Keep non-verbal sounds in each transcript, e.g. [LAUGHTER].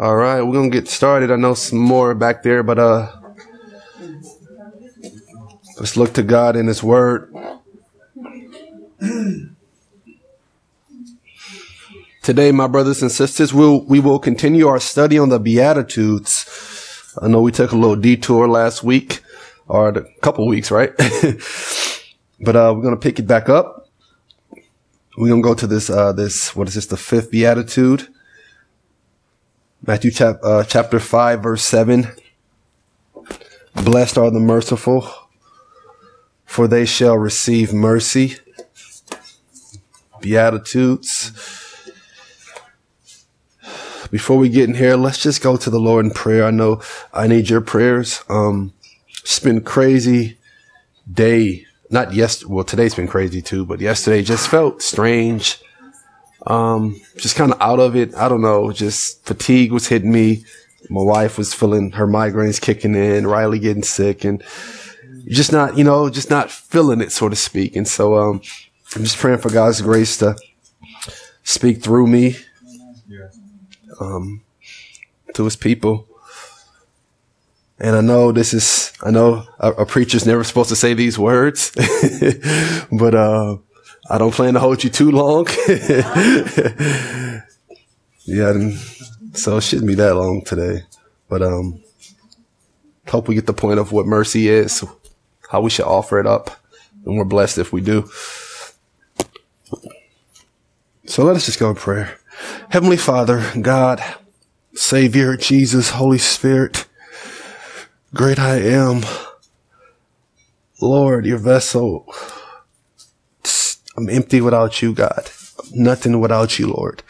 All right, we're gonna get started. I know some more back there, but uh, let's look to God in His Word. [CLEARS THROAT] Today, my brothers and sisters, we'll, we will continue our study on the Beatitudes. I know we took a little detour last week, or a couple weeks, right? [LAUGHS] but uh, we're gonna pick it back up. We're gonna go to this uh, this what is this the fifth Beatitude? Matthew chap- uh, chapter 5, verse 7. Blessed are the merciful, for they shall receive mercy. Beatitudes. Before we get in here, let's just go to the Lord in prayer. I know I need your prayers. Um, it's been crazy day. Not yes. Well, today's been crazy too, but yesterday just felt strange. Um, just kind of out of it. I don't know. Just fatigue was hitting me. My wife was feeling her migraines kicking in, Riley getting sick and just not, you know, just not feeling it, so to speak. And so, um, I'm just praying for God's grace to speak through me, um, to his people. And I know this is, I know a, a preacher's never supposed to say these words, [LAUGHS] but, uh, I don't plan to hold you too long. [LAUGHS] yeah, so it shouldn't be that long today. But um, hope we get the point of what mercy is, how we should offer it up, and we're blessed if we do. So let us just go in prayer. Heavenly Father, God, Savior, Jesus, Holy Spirit, great I am, Lord, your vessel I'm empty without you, God. Nothing without you, Lord.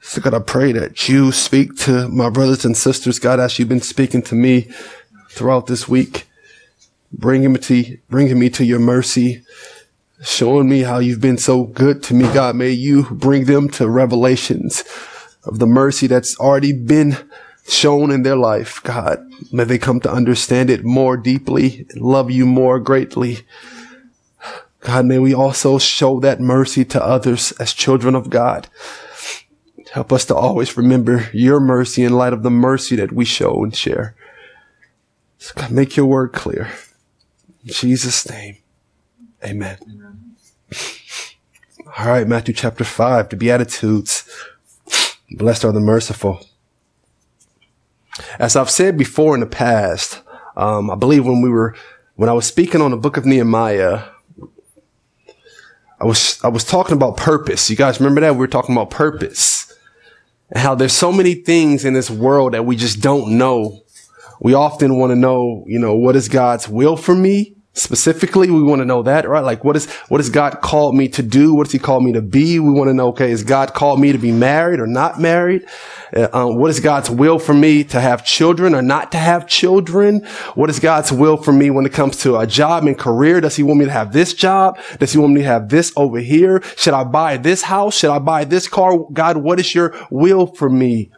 So God, I pray that you speak to my brothers and sisters, God, as you've been speaking to me throughout this week, bringing me to, bringing me to your mercy, showing me how you've been so good to me, God. May you bring them to revelations of the mercy that's already been shown in their life, God. May they come to understand it more deeply, love you more greatly. God, may we also show that mercy to others as children of God. Help us to always remember your mercy in light of the mercy that we show and share. So God, make your word clear. In Jesus' name, amen. amen. All right, Matthew chapter 5, the Beatitudes. Blessed are the merciful. As I've said before in the past, um, I believe when we were, when I was speaking on the book of Nehemiah, I was, I was talking about purpose. You guys remember that? We were talking about purpose and how there's so many things in this world that we just don't know. We often want to know, you know, what is God's will for me? Specifically, we want to know that, right? Like, what is, what has God called me to do? What does he call me to be? We want to know, okay, is God called me to be married or not married? Uh, um, what is God's will for me to have children or not to have children? What is God's will for me when it comes to a job and career? Does he want me to have this job? Does he want me to have this over here? Should I buy this house? Should I buy this car? God, what is your will for me?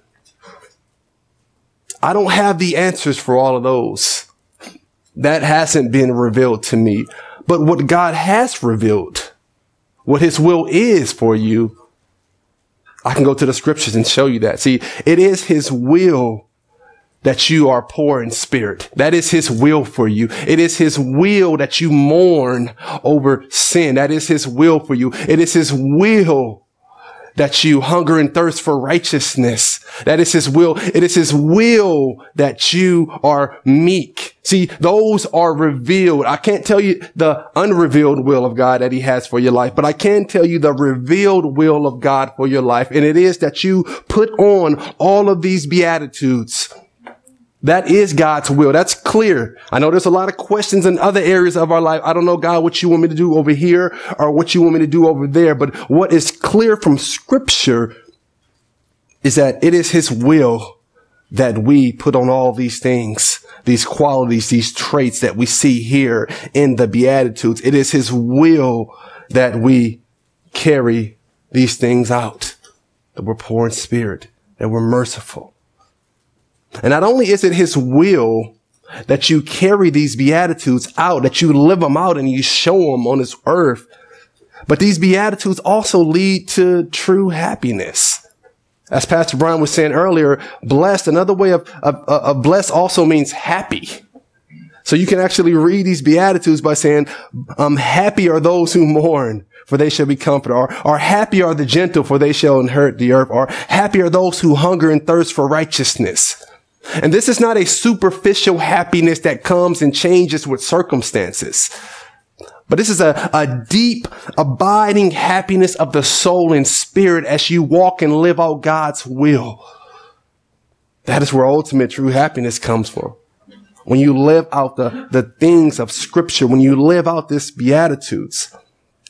I don't have the answers for all of those. That hasn't been revealed to me. But what God has revealed, what his will is for you, I can go to the scriptures and show you that. See, it is his will that you are poor in spirit. That is his will for you. It is his will that you mourn over sin. That is his will for you. It is his will that you hunger and thirst for righteousness. That is his will. It is his will that you are meek. See, those are revealed. I can't tell you the unrevealed will of God that he has for your life, but I can tell you the revealed will of God for your life. And it is that you put on all of these beatitudes that is God's will. That's clear. I know there's a lot of questions in other areas of our life. I don't know, God, what you want me to do over here or what you want me to do over there. But what is clear from scripture is that it is his will that we put on all these things, these qualities, these traits that we see here in the Beatitudes. It is his will that we carry these things out, that we're poor in spirit, that we're merciful, and not only is it his will that you carry these beatitudes out, that you live them out and you show them on this earth, but these beatitudes also lead to true happiness. As Pastor Brian was saying earlier, blessed, another way of, of, of blessed also means happy. So you can actually read these Beatitudes by saying, um, happy are those who mourn, for they shall be comforted. Or, or happy are the gentle, for they shall inherit the earth. Or happy are those who hunger and thirst for righteousness. And this is not a superficial happiness that comes and changes with circumstances. But this is a, a deep, abiding happiness of the soul and spirit as you walk and live out God's will. That is where ultimate true happiness comes from. When you live out the, the things of scripture, when you live out this beatitudes.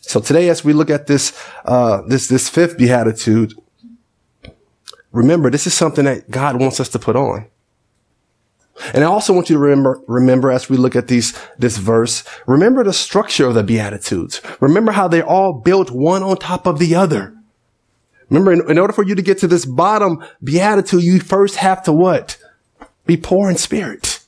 So today, as we look at this, uh, this, this fifth beatitude, remember, this is something that God wants us to put on. And I also want you to remember, remember as we look at these, this verse, remember the structure of the Beatitudes. Remember how they're all built one on top of the other. Remember, in, in order for you to get to this bottom Beatitude, you first have to what? Be poor in spirit.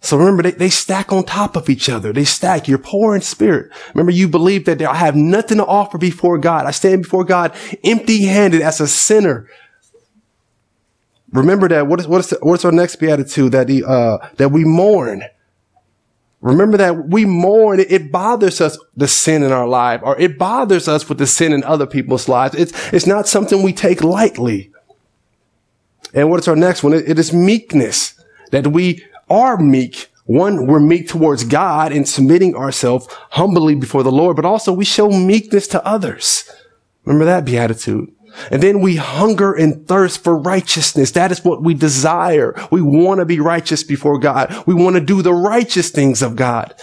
So remember, they, they stack on top of each other. They stack. You're poor in spirit. Remember, you believe that I have nothing to offer before God. I stand before God empty handed as a sinner Remember that. What is, what is, what's our next beatitude? That, the, uh, that we mourn. Remember that we mourn. It, bothers us, the sin in our life, or it bothers us with the sin in other people's lives. It's, it's not something we take lightly. And what is our next one? it, it is meekness. That we are meek. One, we're meek towards God in submitting ourselves humbly before the Lord, but also we show meekness to others. Remember that beatitude. And then we hunger and thirst for righteousness. That is what we desire. We want to be righteous before God. We want to do the righteous things of God.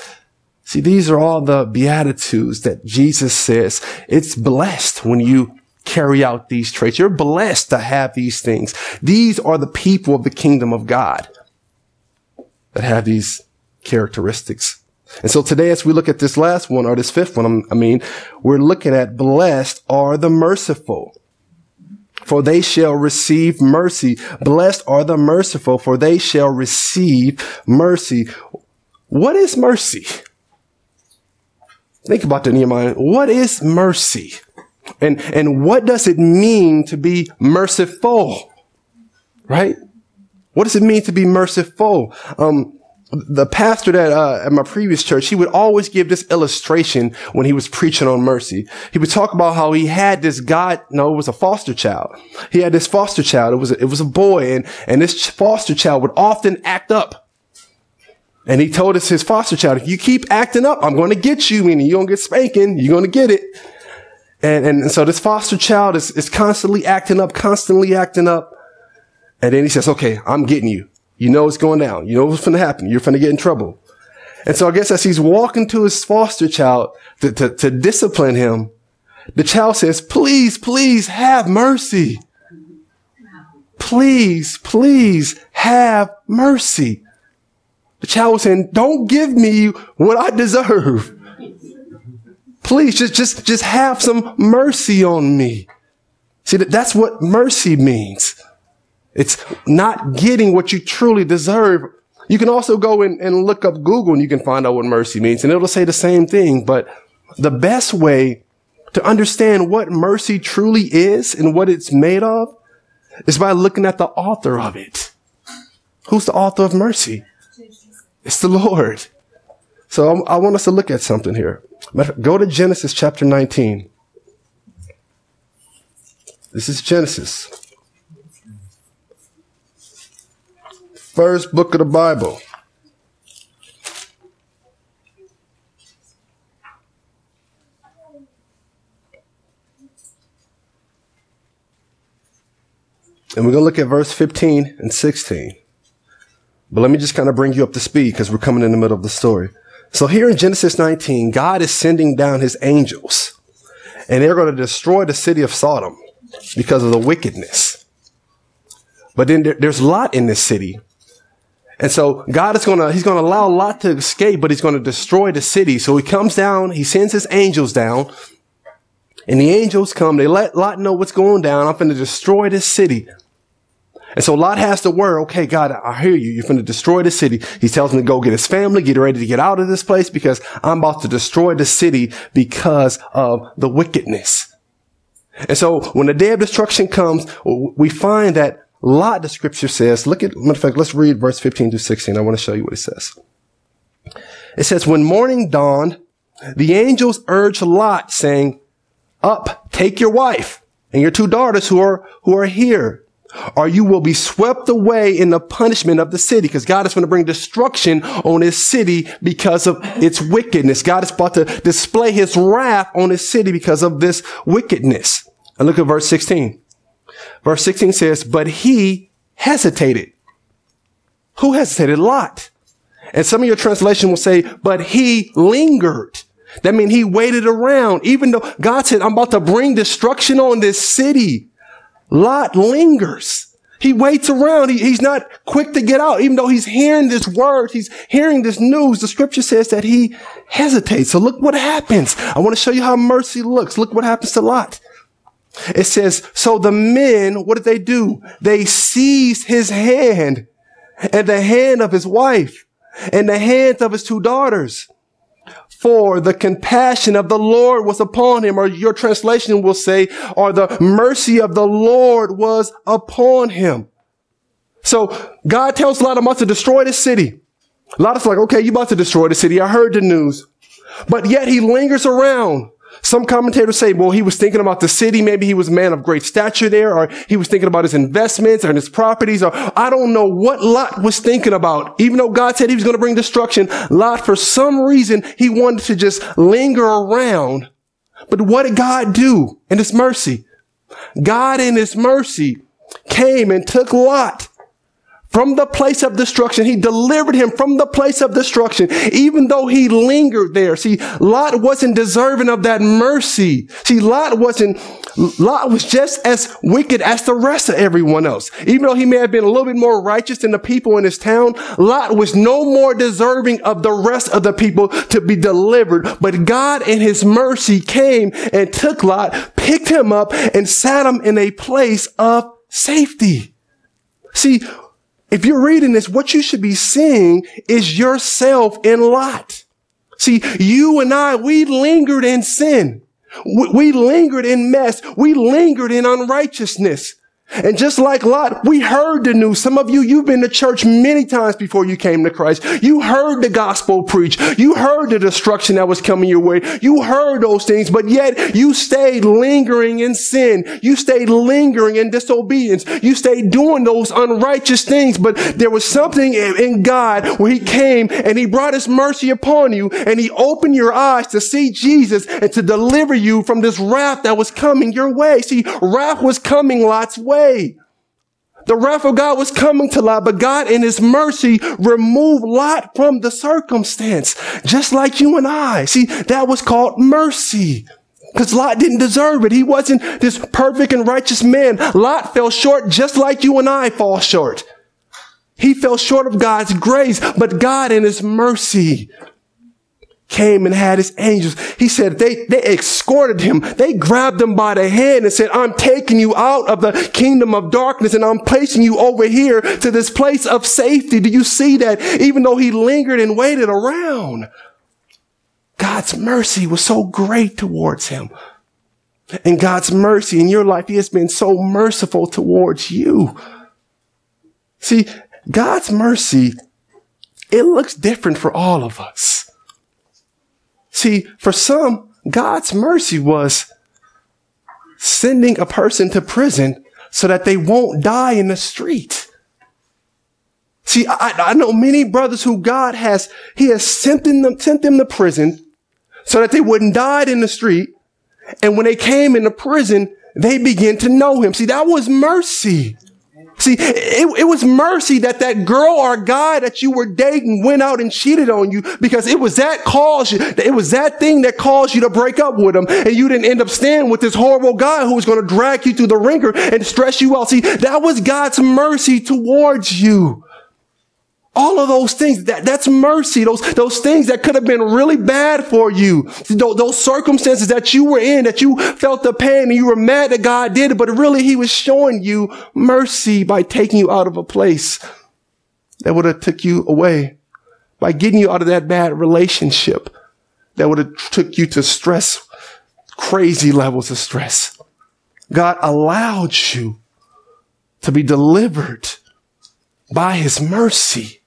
See, these are all the beatitudes that Jesus says. It's blessed when you carry out these traits. You're blessed to have these things. These are the people of the kingdom of God that have these characteristics. And so today, as we look at this last one or this fifth one, I mean, we're looking at blessed are the merciful for they shall receive mercy. Blessed are the merciful, for they shall receive mercy. What is mercy? Think about that Nehemiah. What is mercy? And, and what does it mean to be merciful? Right? What does it mean to be merciful? Um, the pastor that uh, at my previous church, he would always give this illustration when he was preaching on mercy. He would talk about how he had this God, no, it was a foster child. He had this foster child. It was a, it was a boy, and and this foster child would often act up. And he told us his foster child, if you keep acting up, I'm going to get you. Meaning you're going to get spanking. You're going to get it. And, and so this foster child is, is constantly acting up, constantly acting up. And then he says, okay, I'm getting you. You know what's going down. You know what's going to happen. You're going to get in trouble. And so I guess as he's walking to his foster child to, to, to discipline him, the child says, please, please have mercy. Please, please have mercy. The child was saying, don't give me what I deserve. Please just, just, just have some mercy on me. See, that's what mercy means. It's not getting what you truly deserve. You can also go and, and look up Google and you can find out what mercy means and it'll say the same thing. But the best way to understand what mercy truly is and what it's made of is by looking at the author of it. Who's the author of mercy? It's the Lord. So I want us to look at something here. Go to Genesis chapter 19. This is Genesis. First book of the Bible. And we're going to look at verse 15 and 16. But let me just kind of bring you up to speed because we're coming in the middle of the story. So here in Genesis 19, God is sending down his angels and they're going to destroy the city of Sodom because of the wickedness. But then there, there's Lot in this city and so God is going to, he's going to allow Lot to escape, but he's going to destroy the city. So he comes down, he sends his angels down, and the angels come, they let Lot know what's going down. I'm going to destroy this city. And so Lot has to worry, okay, God, I hear you. You're going to destroy the city. He tells him to go get his family, get ready to get out of this place because I'm about to destroy the city because of the wickedness. And so when the day of destruction comes, we find that Lot, the scripture says, look at, matter of fact, let's read verse 15 to 16. I want to show you what it says. It says, when morning dawned, the angels urged Lot saying, up, take your wife and your two daughters who are, who are here or you will be swept away in the punishment of the city because God is going to bring destruction on his city because of its wickedness. God is about to display his wrath on his city because of this wickedness. And look at verse 16. Verse 16 says, but he hesitated. Who hesitated? Lot. And some of your translation will say, but he lingered. That means he waited around, even though God said, I'm about to bring destruction on this city. Lot lingers. He waits around. He, he's not quick to get out, even though he's hearing this word. He's hearing this news. The scripture says that he hesitates. So look what happens. I want to show you how mercy looks. Look what happens to Lot. It says, so the men, what did they do? They seized his hand and the hand of his wife and the hands of his two daughters for the compassion of the Lord was upon him, or your translation will say, or the mercy of the Lord was upon him. So God tells Lot about to destroy the city. Lot is like, okay, you about to destroy the city. I heard the news. But yet he lingers around some commentators say, well, he was thinking about the city. Maybe he was a man of great stature there, or he was thinking about his investments and his properties, or I don't know what Lot was thinking about. Even though God said he was going to bring destruction, Lot, for some reason, he wanted to just linger around. But what did God do in his mercy? God in his mercy came and took Lot from the place of destruction. He delivered him from the place of destruction, even though he lingered there. See, Lot wasn't deserving of that mercy. See, Lot wasn't, Lot was just as wicked as the rest of everyone else. Even though he may have been a little bit more righteous than the people in his town, Lot was no more deserving of the rest of the people to be delivered. But God in his mercy came and took Lot, picked him up and sat him in a place of safety. See, if you're reading this, what you should be seeing is yourself in Lot. See, you and I, we lingered in sin. We, we lingered in mess. We lingered in unrighteousness. And just like Lot, we heard the news. Some of you, you've been to church many times before you came to Christ. You heard the gospel preached. You heard the destruction that was coming your way. You heard those things, but yet you stayed lingering in sin. You stayed lingering in disobedience. You stayed doing those unrighteous things, but there was something in God where he came and he brought his mercy upon you and he opened your eyes to see Jesus and to deliver you from this wrath that was coming your way. See, wrath was coming Lot's way The wrath of God was coming to Lot, but God in his mercy removed Lot from the circumstance, just like you and I. See, that was called mercy. Because Lot didn't deserve it. He wasn't this perfect and righteous man. Lot fell short just like you and I fall short. He fell short of God's grace, but God in his mercy came and had his angels. He said they, they escorted him. They grabbed him by the hand and said, I'm taking you out of the kingdom of darkness and I'm placing you over here to this place of safety. Do you see that? Even though he lingered and waited around, God's mercy was so great towards him. And God's mercy in your life, he has been so merciful towards you. See, God's mercy, it looks different for all of us. See, for some, God's mercy was sending a person to prison so that they won't die in the street. See, I, I know many brothers who God has, He has sent them, sent them to prison so that they wouldn't die in the street. And when they came into prison, they began to know Him. See, that was mercy. See, it, it, was mercy that that girl or guy that you were dating went out and cheated on you because it was that cause you, it was that thing that caused you to break up with him and you didn't end up staying with this horrible guy who was going to drag you through the ringer and stress you out. See, that was God's mercy towards you. All of those things, that, that's mercy. Those, those things that could have been really bad for you. Those, those circumstances that you were in, that you felt the pain and you were mad that God did it, but really he was showing you mercy by taking you out of a place that would have took you away, by getting you out of that bad relationship that would have took you to stress, crazy levels of stress. God allowed you to be delivered by his mercy.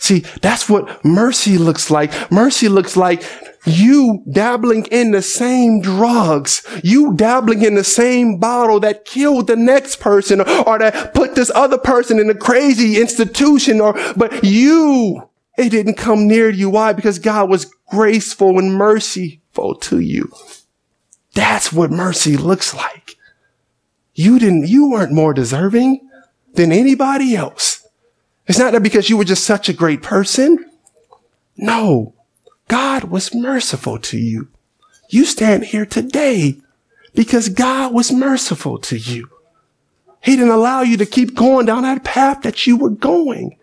See, that's what mercy looks like. Mercy looks like you dabbling in the same drugs, you dabbling in the same bottle that killed the next person or that put this other person in a crazy institution or, but you, it didn't come near you. Why? Because God was graceful and merciful to you. That's what mercy looks like. You didn't, you weren't more deserving than anybody else. It's not that because you were just such a great person. No, God was merciful to you. You stand here today because God was merciful to you. He didn't allow you to keep going down that path that you were going.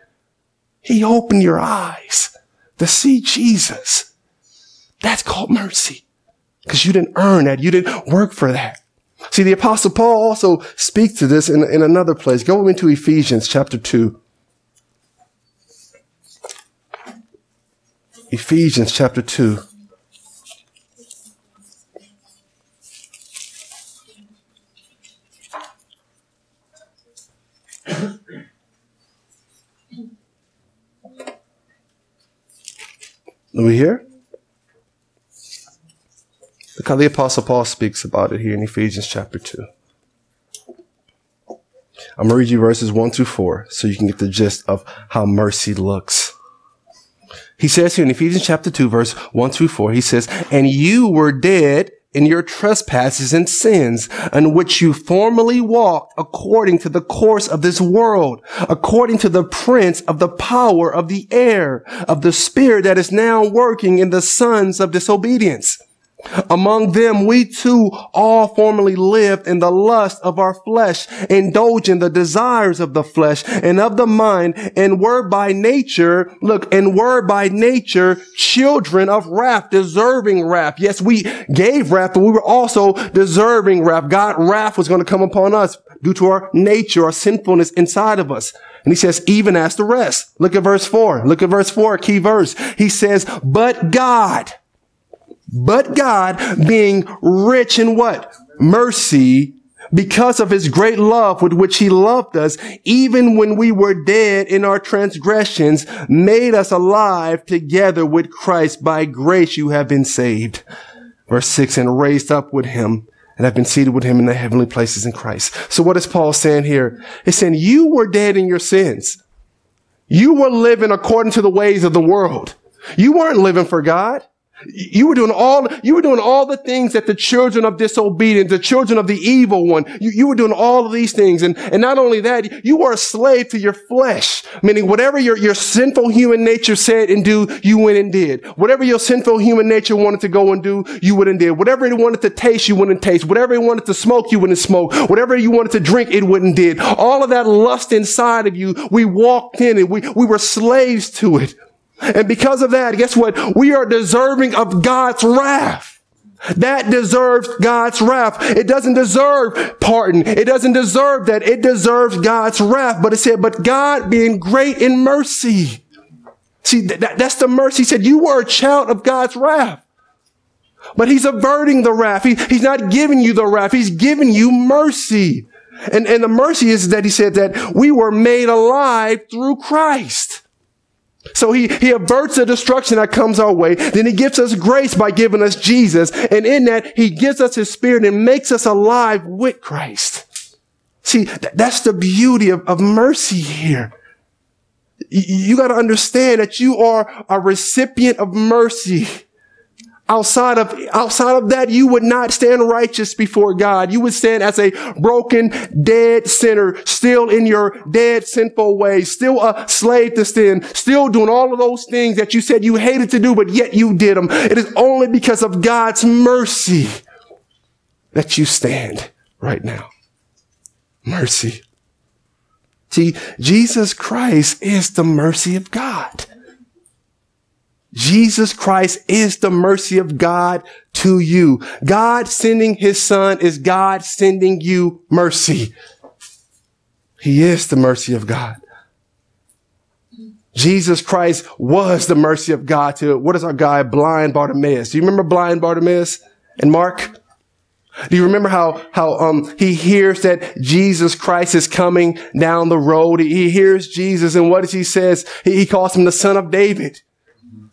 He opened your eyes to see Jesus. That's called mercy because you didn't earn that. You didn't work for that. See, the apostle Paul also speaks to this in, in another place. Go into Ephesians chapter 2. Ephesians chapter 2. Are we here? Look how the Apostle Paul speaks about it here in Ephesians chapter 2. I'm going to read you verses 1 through 4 so you can get the gist of how mercy looks. He says here in Ephesians chapter 2, verse 1 through 4, he says, And you were dead in your trespasses and sins, in which you formerly walked according to the course of this world, according to the prince of the power of the air, of the spirit that is now working in the sons of disobedience among them, we too all formerly lived in the lust of our flesh, indulging the desires of the flesh and of the mind, and were by nature, look, and were by nature children of wrath, deserving wrath. Yes, we gave wrath, but we were also deserving wrath. God wrath was going to come upon us due to our nature, our sinfulness inside of us. And he says, even as the rest. Look at verse four. Look at verse four, key verse. He says, but God, but God being rich in what? Mercy because of his great love with which he loved us, even when we were dead in our transgressions, made us alive together with Christ. By grace you have been saved. Verse six, and raised up with him and have been seated with him in the heavenly places in Christ. So what is Paul saying here? He's saying you were dead in your sins. You were living according to the ways of the world. You weren't living for God. You were doing all, you were doing all the things that the children of disobedience, the children of the evil one, you, you were doing all of these things. And, and not only that, you were a slave to your flesh, meaning whatever your, your sinful human nature said and do, you went and did. Whatever your sinful human nature wanted to go and do, you went and did. Whatever it wanted to taste, you and taste. Whatever it wanted to smoke, you and smoke. Whatever you wanted to drink, it and did. All of that lust inside of you, we walked in and we, we were slaves to it. And because of that, guess what? We are deserving of God's wrath. That deserves God's wrath. It doesn't deserve pardon. It doesn't deserve that. It deserves God's wrath. But it said, but God being great in mercy. See, that, that's the mercy. He said, you were a child of God's wrath. But he's averting the wrath. He, he's not giving you the wrath. He's giving you mercy. And, and the mercy is that he said that we were made alive through Christ. So he, he averts the destruction that comes our way. Then he gives us grace by giving us Jesus. And in that, he gives us his spirit and makes us alive with Christ. See, th- that's the beauty of, of mercy here. You got to understand that you are a recipient of mercy. Outside of, outside of that, you would not stand righteous before God. You would stand as a broken, dead sinner, still in your dead, sinful ways, still a slave to sin, still doing all of those things that you said you hated to do, but yet you did them. It is only because of God's mercy that you stand right now. Mercy. See, Jesus Christ is the mercy of God. Jesus Christ is the mercy of God to you. God sending his son is God sending you mercy. He is the mercy of God. Jesus Christ was the mercy of God to, what is our guy, blind Bartimaeus? Do you remember blind Bartimaeus and Mark? Do you remember how, how, um, he hears that Jesus Christ is coming down the road? He hears Jesus and what does he says? He, he calls him the son of David.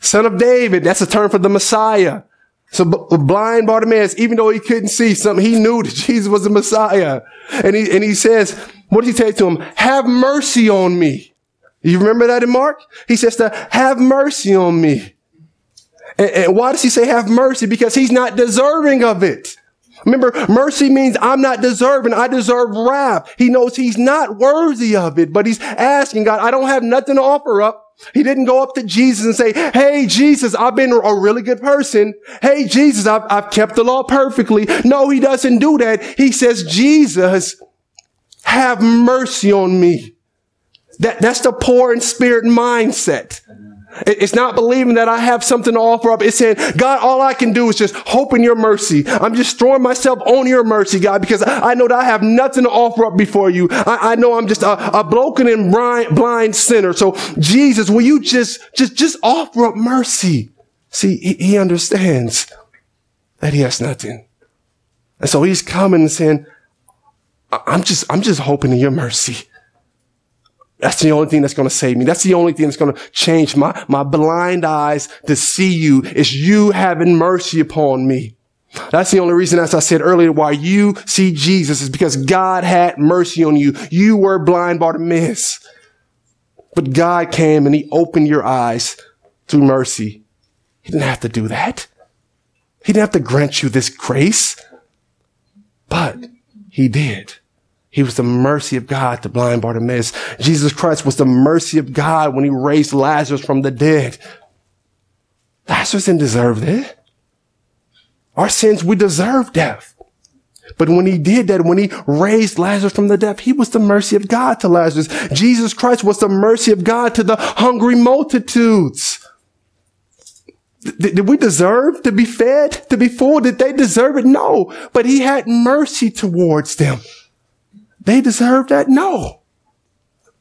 Son of David. That's a term for the Messiah. So b- blind Bartimaeus, even though he couldn't see something, he knew that [LAUGHS] Jesus was the Messiah. And he, and he says, what does he say to him? Have mercy on me. You remember that in Mark? He says to have mercy on me. And, and why does he say have mercy? Because he's not deserving of it. Remember, mercy means I'm not deserving. I deserve wrath. He knows he's not worthy of it, but he's asking God, I don't have nothing to offer up. He didn't go up to Jesus and say, Hey, Jesus, I've been a really good person. Hey, Jesus, I've, I've kept the law perfectly. No, he doesn't do that. He says, Jesus, have mercy on me. That, that's the poor in spirit mindset. It's not believing that I have something to offer up. It's saying, God, all I can do is just hope in your mercy. I'm just throwing myself on your mercy, God, because I know that I have nothing to offer up before you. I, I know I'm just a, a broken and blind, blind sinner. So Jesus, will you just, just, just offer up mercy? See, he, he understands that he has nothing. And so he's coming and saying, I'm just, I'm just hoping in your mercy. That's the only thing that's going to save me. That's the only thing that's going to change my, my blind eyes to see you is you having mercy upon me. That's the only reason, as I said earlier, why you see Jesus is because God had mercy on you. You were blind Bartimaeus. But God came and he opened your eyes through mercy. He didn't have to do that. He didn't have to grant you this grace, but he did. He was the mercy of God to blind Bartimaeus. Jesus Christ was the mercy of God when he raised Lazarus from the dead. Lazarus didn't deserve that. Our sins, we deserve death. But when he did that, when he raised Lazarus from the dead, he was the mercy of God to Lazarus. Jesus Christ was the mercy of God to the hungry multitudes. Did we deserve to be fed, to be full? Did they deserve it? No. But he had mercy towards them. They deserved that? No.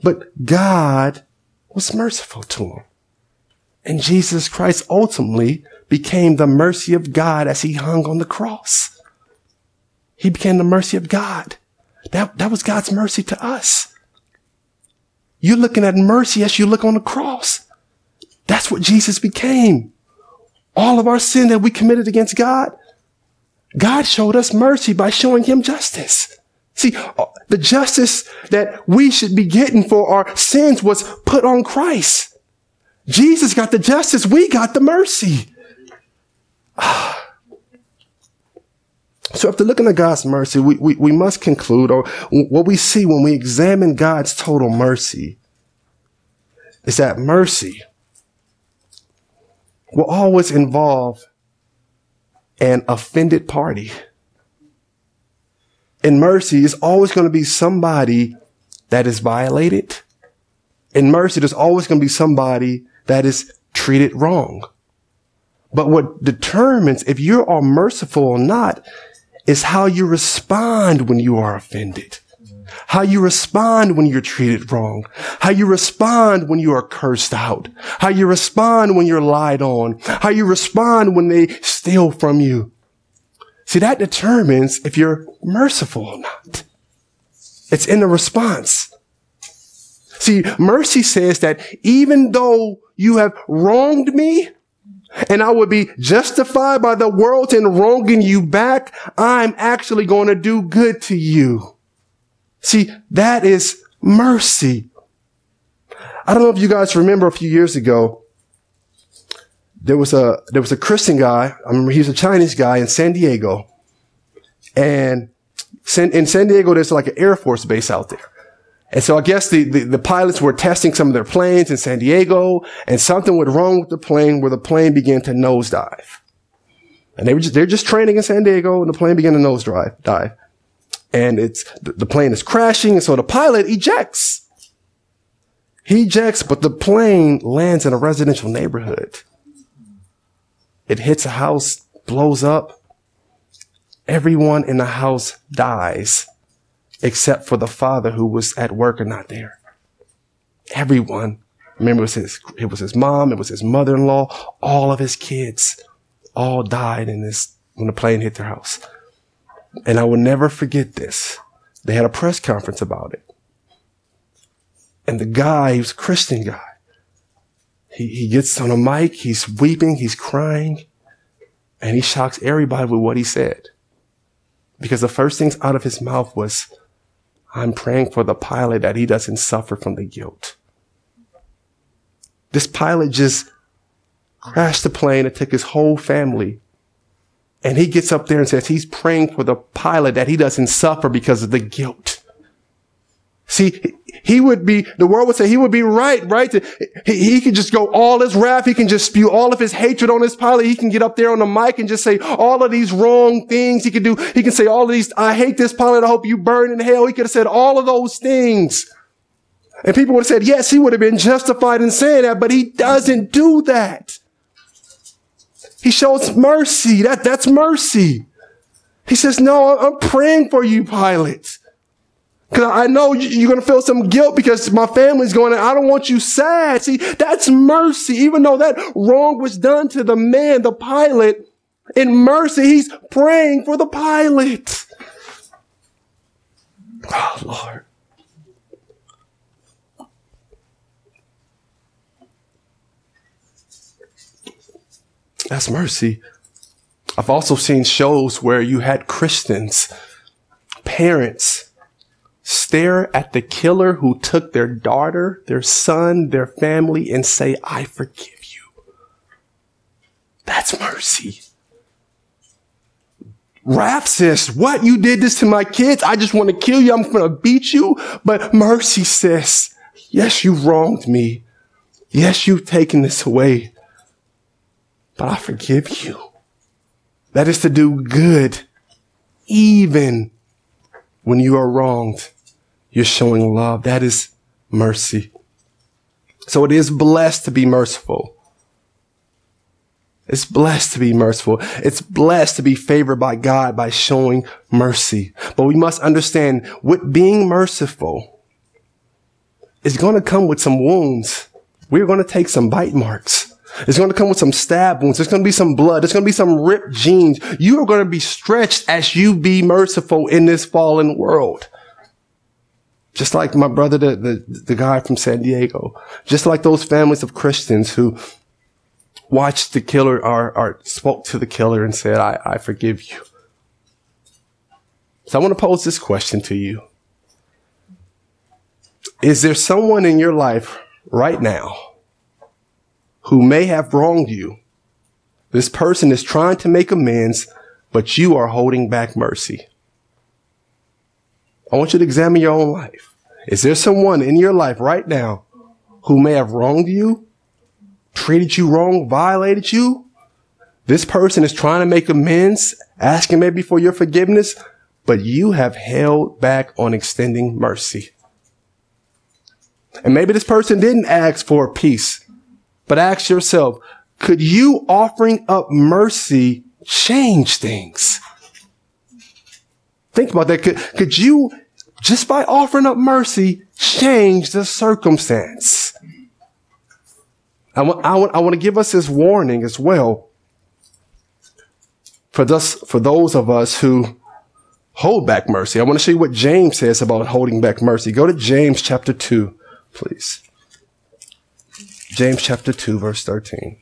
But God was merciful to them. And Jesus Christ ultimately became the mercy of God as he hung on the cross. He became the mercy of God. That, that was God's mercy to us. You're looking at mercy as you look on the cross. That's what Jesus became. All of our sin that we committed against God, God showed us mercy by showing him justice. See, uh, the justice that we should be getting for our sins was put on Christ. Jesus got the justice. We got the mercy. [SIGHS] So after looking at God's mercy, we, we, we must conclude, or what we see when we examine God's total mercy, is that mercy will always involve an offended party in mercy is always going to be somebody that is violated. In mercy, there's always going to be somebody that is treated wrong. But what determines if you are merciful or not is how you respond when you are offended. How you respond when you're treated wrong. How you respond when you are cursed out. How you respond when you're lied on. How you respond when they steal from you. See, that determines if you're merciful or not. It's in the response. See, mercy says that even though you have wronged me, and I would be justified by the world in wronging you back, I'm actually going to do good to you. See, that is mercy. I don't know if you guys remember a few years ago, there was a there was a Christian guy. I remember he was a Chinese guy in San Diego, and in San Diego there's like an Air Force base out there. And so I guess the, the, the, pilots were testing some of their planes in San Diego, and something went wrong with the plane where the plane began to nosedive. And they were just they're just training in San Diego, and the plane began to nosedive. Dive. And it's the, the plane is crashing, and so the pilot ejects. He ejects, but the plane lands in a residential neighborhood. It hits a house, blows up. Everyone in the house dies except for the father who was at work and not there. Everyone. Remember, it was his, it was his mom, it was his mother-in-law, all of his kids all died in this, when the plane hit their house. And I will never forget this. They had a press conference about it. And the guy, he was a Christian guy. He, he gets on a mic, he's weeping, he's crying, and he shocks everybody with what he said. Because the first things out of his mouth was, I'm praying for the pilot that he doesn't suffer from the guilt. This pilot just crashed the plane and took his whole family. And he gets up there and says he's praying for the pilot that he doesn't suffer because of the guilt. See, he would be, the world would say he would be right, right? He, he could just go all his wrath. He can just spew all of his hatred on his pilot. He can get up there on the mic and just say all of these wrong things. He could do, he can say all of these, I hate this pilot. I hope you burn in hell. He could have said all of those things. And people would have said, yes, he would have been justified in saying that, but he doesn't do that. He shows mercy. That, that's mercy. He says, no, I'm praying for you, pilot. Cause I know you're going to feel some guilt because my family's going, I don't want you sad. See, that's mercy. Even though that wrong was done to the man, the pilot, in mercy, he's praying for the pilot. Oh, Lord. That's mercy. I've also seen shows where you had Christians, parents, stare at the killer who took their daughter, their son, their family, and say, I forgive you. That's mercy. Wrath says, what? You did this to my kids? I just want to kill you. I'm going to beat you. But mercy says, yes, you wronged me. Yes, you've taken this away but I forgive you. That is to do good, even when you are wronged. You're showing love. That is mercy. So it is blessed to be merciful. It's blessed to be merciful. It's blessed to be favored by God by showing mercy. But we must understand with being merciful is going to come with some wounds. We're going to take some bite marks. It's going to come with some stab wounds. There's going to be some blood. There's going to be some ripped jeans. You are going to be stretched as you be merciful in this fallen world. Just like my brother, the, the, the guy from San Diego. Just like those families of Christians who watched the killer or, or spoke to the killer and said, I, I forgive you. So I want to pose this question to you. Is there someone in your life right now who may have wronged you. This person is trying to make amends, but you are holding back mercy. I want you to examine your own life. Is there someone in your life right now who may have wronged you, treated you wrong, violated you? This person is trying to make amends, asking maybe for your forgiveness, but you have held back on extending mercy. And maybe this person didn't ask for peace. But ask yourself, could you offering up mercy change things? Think about that. Could, could you, just by offering up mercy, change the circumstance? I want, I want, I want to give us this warning as well for thus, for those of us who hold back mercy. I want to show you what James says about holding back mercy. Go to James chapter 2, please. James chapter 2, verse 13.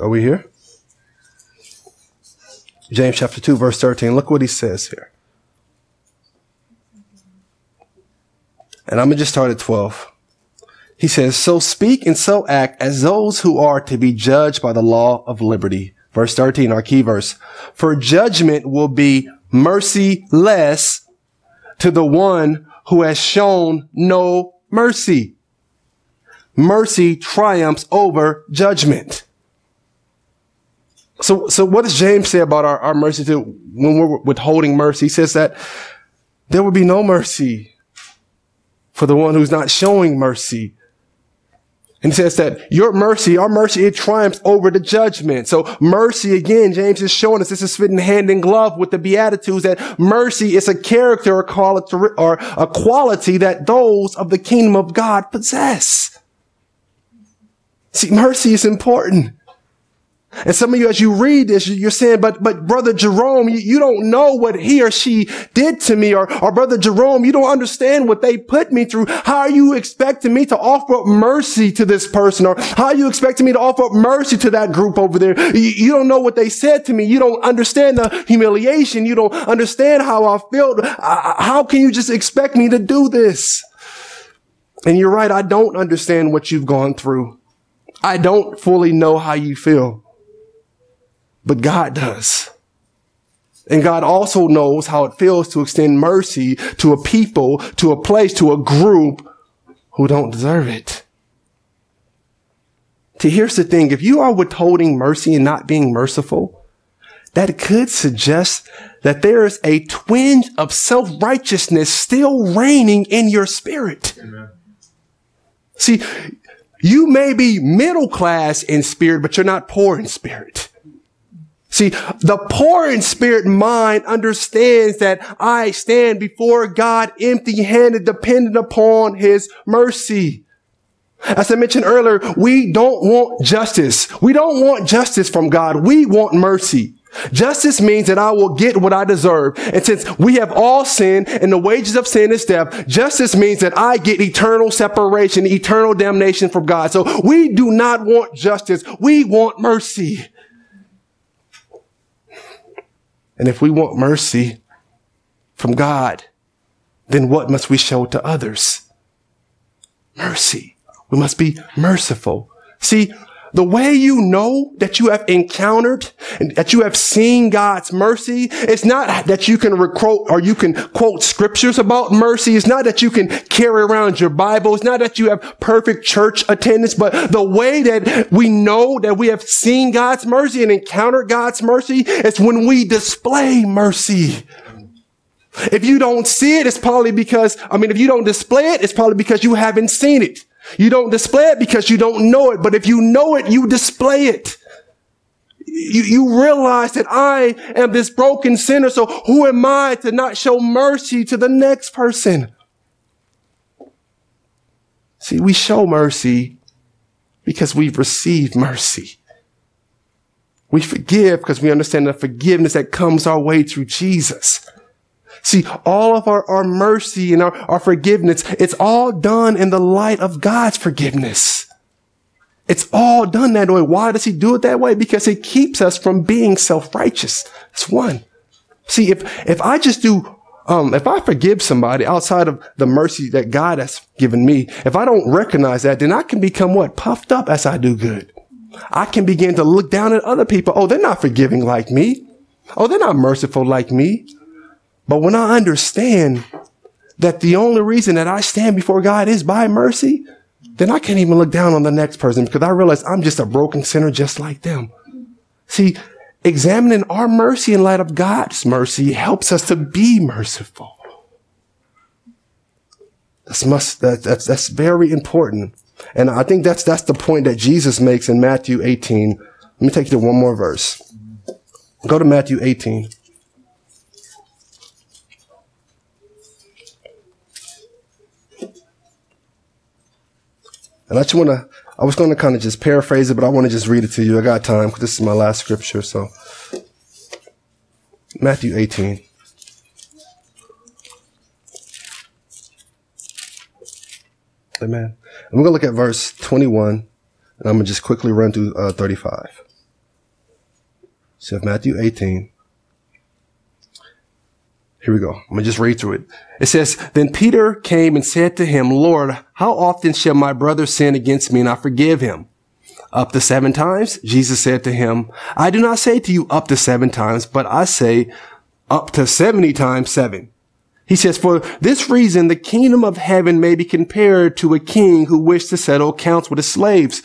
Are we here? James chapter 2, verse 13. Look what he says here. And I'm going to just start at 12. He says, so speak and so act as those who are to be judged by the law of liberty. Verse 13, our key verse. For judgment will be merciless to the one who has shown no mercy. Mercy triumphs over judgment. So, so what does James say about our, our mercy to when we're withholding mercy? He says that there will be no mercy for the one who's not showing mercy. And he says that your mercy, our mercy, it triumphs over the judgment. So mercy, again, James is showing us this is fitting hand in glove with the Beatitudes that mercy is a character or or a quality that those of the kingdom of God possess. See, mercy is important. And some of you, as you read this, you're saying, but, but brother Jerome, you, you don't know what he or she did to me. Or, or brother Jerome, you don't understand what they put me through. How are you expecting me to offer up mercy to this person? Or how are you expecting me to offer up mercy to that group over there? You, you don't know what they said to me. You don't understand the humiliation. You don't understand how I felt. How can you just expect me to do this? And you're right. I don't understand what you've gone through. I don't fully know how you feel but God does. And God also knows how it feels to extend mercy to a people, to a place, to a group who don't deserve it. See, here's the thing. If you are withholding mercy and not being merciful, that could suggest that there is a twinge of self-righteousness still reigning in your spirit. Amen. See, you may be middle class in spirit, but you're not poor in spirit. See, the poor in spirit mind understands that I stand before God empty handed, dependent upon his mercy. As I mentioned earlier, we don't want justice. We don't want justice from God. We want mercy. Justice means that I will get what I deserve. And since we have all sinned and the wages of sin is death, justice means that I get eternal separation, eternal damnation from God. So we do not want justice. We want mercy. And if we want mercy from God, then what must we show to others? Mercy. We must be merciful. See, the way you know that you have encountered and that you have seen God's mercy, it's not that you can quote or you can quote scriptures about mercy. It's not that you can carry around your Bible. It's not that you have perfect church attendance, but the way that we know that we have seen God's mercy and encountered God's mercy is when we display mercy. If you don't see it, it's probably because, I mean, if you don't display it, it's probably because you haven't seen it. You don't display it because you don't know it, but if you know it, you display it. You, you realize that I am this broken sinner, so who am I to not show mercy to the next person? See, we show mercy because we've received mercy. We forgive because we understand the forgiveness that comes our way through Jesus. See, all of our, our mercy and our, our forgiveness, it's all done in the light of God's forgiveness. It's all done that way. Why does he do it that way? Because it keeps us from being self-righteous. That's one. See, if, if I just do, um, if I forgive somebody outside of the mercy that God has given me, if I don't recognize that, then I can become what? Puffed up as I do good. I can begin to look down at other people. Oh, they're not forgiving like me. Oh, they're not merciful like me. But when I understand that the only reason that I stand before God is by mercy, then I can't even look down on the next person because I realize I'm just a broken sinner just like them. See, examining our mercy in light of God's mercy helps us to be merciful. That's must, that, that's, that's very important. And I think that's, that's the point that Jesus makes in Matthew 18. Let me take you to one more verse. Go to Matthew 18. And I just want to, I was going to kind of just paraphrase it, but I want to just read it to you. I got time because this is my last scripture. So Matthew 18. Amen. We're going to look at verse 21, and I'm going to just quickly run through uh, 35. So Matthew 18. Here we go. I'm going to just read through it. It says, Then Peter came and said to him, Lord, how often shall my brother sin against me and I forgive him? Up to seven times? Jesus said to him, I do not say to you up to seven times, but I say up to 70 times seven. He says, for this reason, the kingdom of heaven may be compared to a king who wished to settle accounts with his slaves.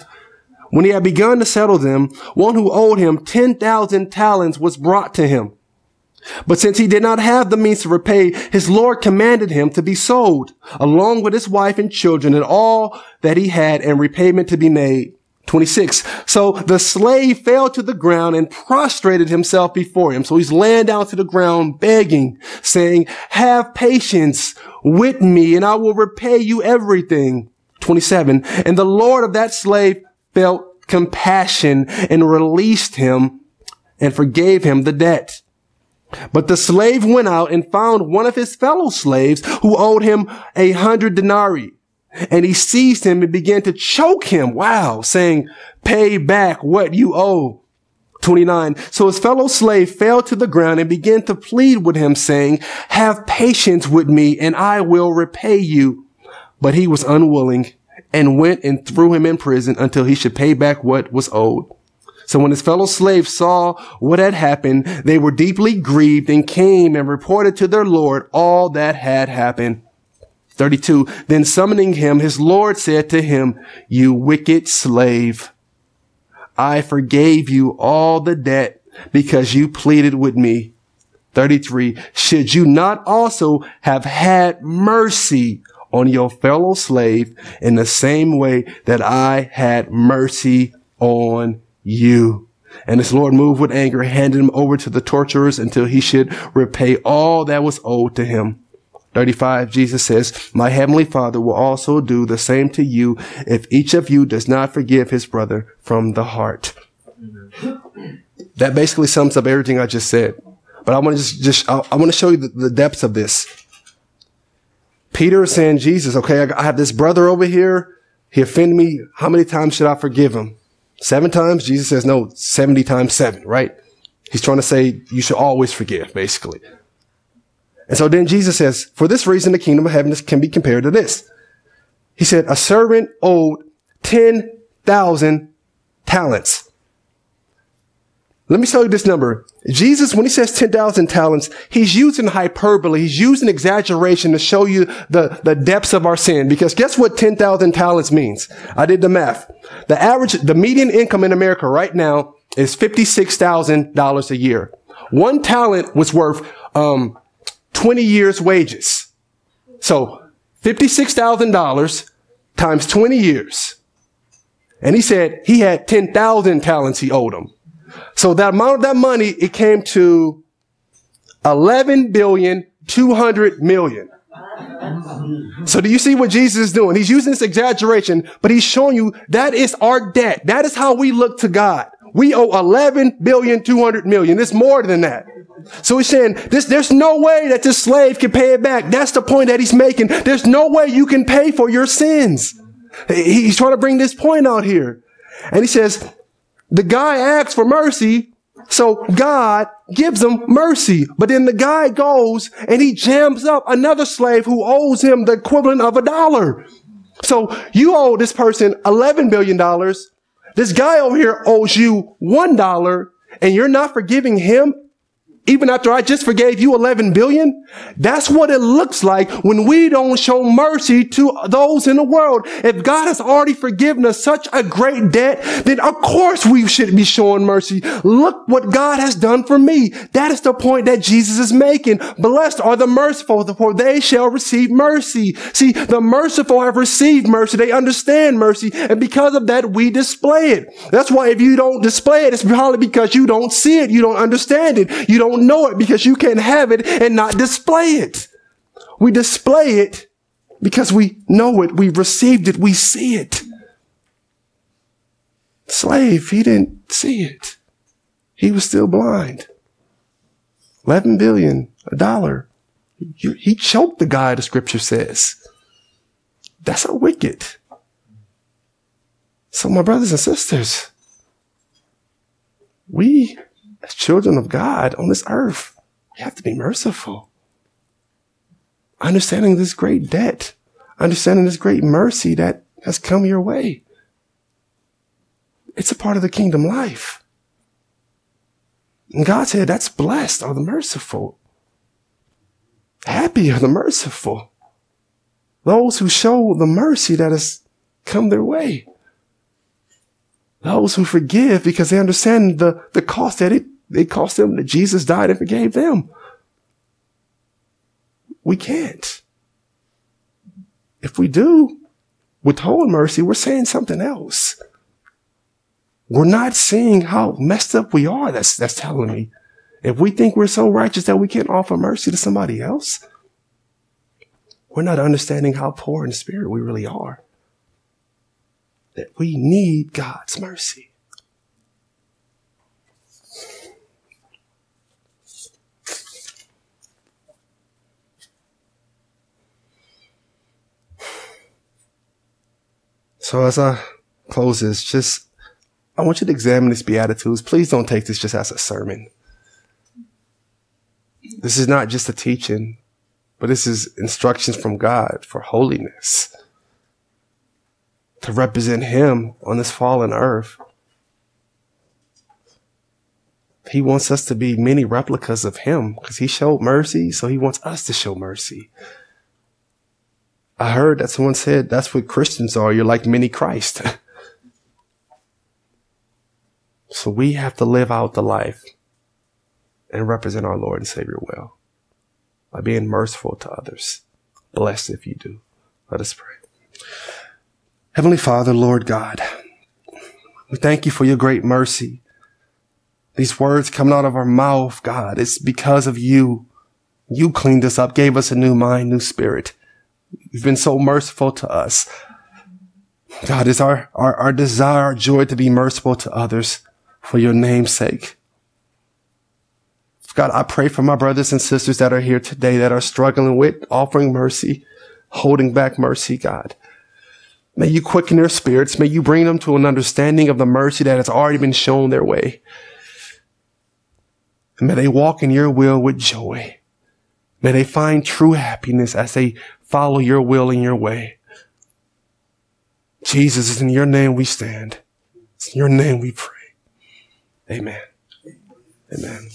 When he had begun to settle them, one who owed him 10,000 talents was brought to him. But since he did not have the means to repay, his Lord commanded him to be sold, along with his wife and children and all that he had, and repayment to be made. 26. So the slave fell to the ground and prostrated himself before him. So he's laying down to the ground begging, saying, have patience with me and I will repay you everything. 27. And the Lord of that slave felt compassion and released him and forgave him the debt. But the slave went out and found one of his fellow slaves who owed him a hundred denarii. And he seized him and began to choke him. Wow. Saying, pay back what you owe. 29. So his fellow slave fell to the ground and began to plead with him saying, have patience with me and I will repay you. But he was unwilling and went and threw him in prison until he should pay back what was owed. So when his fellow slaves saw what had happened, they were deeply grieved and came and reported to their Lord all that had happened. 32. Then summoning him, his Lord said to him, you wicked slave, I forgave you all the debt because you pleaded with me. 33. Should you not also have had mercy on your fellow slave in the same way that I had mercy on you? And his Lord moved with anger, handed him over to the torturers until he should repay all that was owed to him. 35, Jesus says, My heavenly Father will also do the same to you if each of you does not forgive his brother from the heart. That basically sums up everything I just said. But I want to just, just I, I want to show you the, the, depths of this. Peter is saying, Jesus, okay, I, I have this brother over here. He offended me. How many times should I forgive him? Seven times? Jesus says, no, 70 times seven, right? He's trying to say you should always forgive, basically. And so then Jesus says, for this reason, the kingdom of heaven can be compared to this. He said, a servant owed 10,000 talents. Let me show you this number. Jesus, when he says 10,000 talents, he's using hyperbole. He's using exaggeration to show you the, the depths of our sin. Because guess what 10,000 talents means? I did the math. The average, the median income in America right now is $56,000 a year. One talent was worth, um, 20 years wages. So $56,000 times 20 years. And he said he had 10,000 talents he owed him. So that amount of that money, it came to 11 billion, 200 million. So do you see what Jesus is doing? He's using this exaggeration, but he's showing you that is our debt. That is how we look to God. We owe 11 billion, 200 million. It's more than that. So he's saying this, there's no way that this slave can pay it back. That's the point that he's making. There's no way you can pay for your sins. He's trying to bring this point out here. And he says, the guy asks for mercy. So God gives him mercy. But then the guy goes and he jams up another slave who owes him the equivalent of a dollar. So you owe this person $11 billion. This guy over here owes you $1 and you're not forgiving him even after I just forgave you 11 billion? That's what it looks like when we don't show mercy to those in the world. If God has already forgiven us such a great debt, then of course we should be showing mercy. Look what God has done for me. That is the point that Jesus is making. Blessed are the merciful, for they shall receive mercy. See, the merciful have received mercy. They understand mercy. And because of that, we display it. That's why if you don't display it, it's probably because you don't see it. You don't understand it. You don't don't know it because you can't have it and not display it. We display it because we know it. We've received it. We see it. Slave, he didn't see it. He was still blind. 11 billion, a dollar. He choked the guy, the scripture says. That's a wicked. So my brothers and sisters, we as children of God on this earth, we have to be merciful. Understanding this great debt, understanding this great mercy that has come your way. It's a part of the kingdom life. And God said, that's blessed are the merciful. Happy are the merciful. Those who show the mercy that has come their way. Those who forgive because they understand the, the cost that it it cost them that Jesus died and forgave them. We can't. If we do withhold mercy, we're saying something else. We're not seeing how messed up we are. That's, that's telling me. If we think we're so righteous that we can't offer mercy to somebody else, we're not understanding how poor in spirit we really are. That we need God's mercy. So as I close this, just I want you to examine these beatitudes. Please don't take this just as a sermon. This is not just a teaching, but this is instructions from God for holiness to represent Him on this fallen earth. He wants us to be many replicas of Him because He showed mercy, so He wants us to show mercy. I heard that someone said that's what Christians are. You're like mini Christ. [LAUGHS] so we have to live out the life and represent our Lord and Savior well by being merciful to others. Blessed if you do. Let us pray. Heavenly Father, Lord God, we thank you for your great mercy. These words coming out of our mouth, God, it's because of you. You cleaned us up, gave us a new mind, new spirit. You've been so merciful to us. God, it's our, our, our desire, our joy to be merciful to others for your name's sake. God, I pray for my brothers and sisters that are here today that are struggling with offering mercy, holding back mercy, God. May you quicken their spirits. May you bring them to an understanding of the mercy that has already been shown their way. And may they walk in your will with joy. May they find true happiness as they follow your will and your way. Jesus, it's in your name we stand. It's in your name we pray. Amen. Amen.